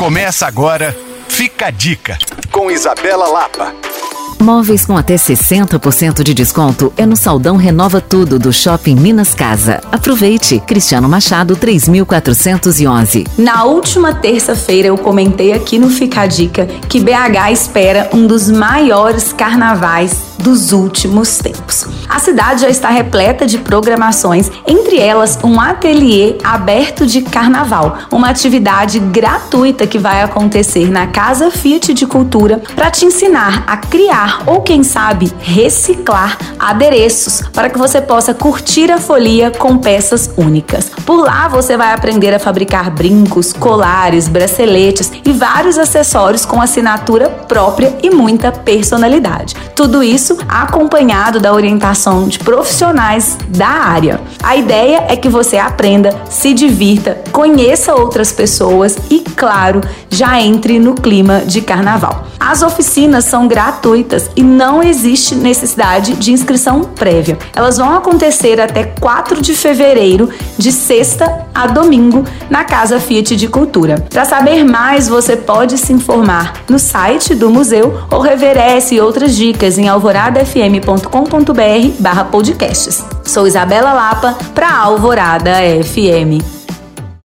Começa agora, fica a dica, com Isabela Lapa. Móveis com até 60% de desconto é no Saldão Renova Tudo do Shopping Minas Casa. Aproveite! Cristiano Machado 3411. Na última terça-feira eu comentei aqui no Fica a Dica que BH espera um dos maiores carnavais dos últimos tempos. A cidade já está repleta de programações, entre elas um ateliê aberto de carnaval, uma atividade gratuita que vai acontecer na Casa Fiat de Cultura para te ensinar a criar ou quem sabe reciclar adereços para que você possa curtir a folia com peças únicas. Por lá você vai aprender a fabricar brincos, colares, braceletes e vários acessórios com assinatura própria e muita personalidade. Tudo isso acompanhado da orientação de profissionais da área. A ideia é que você aprenda, se divirta, conheça outras pessoas e, claro, já entre no clima de carnaval. As oficinas são gratuitas e não existe necessidade de inscrição prévia. Elas vão acontecer até 4 de fevereiro, de sexta a domingo, na Casa Fiat de Cultura. Para saber mais, você pode se informar no site do museu ou reveresse outras dicas em alvoradafm.com.br barra podcasts. Sou Isabela Lapa para Alvorada FM.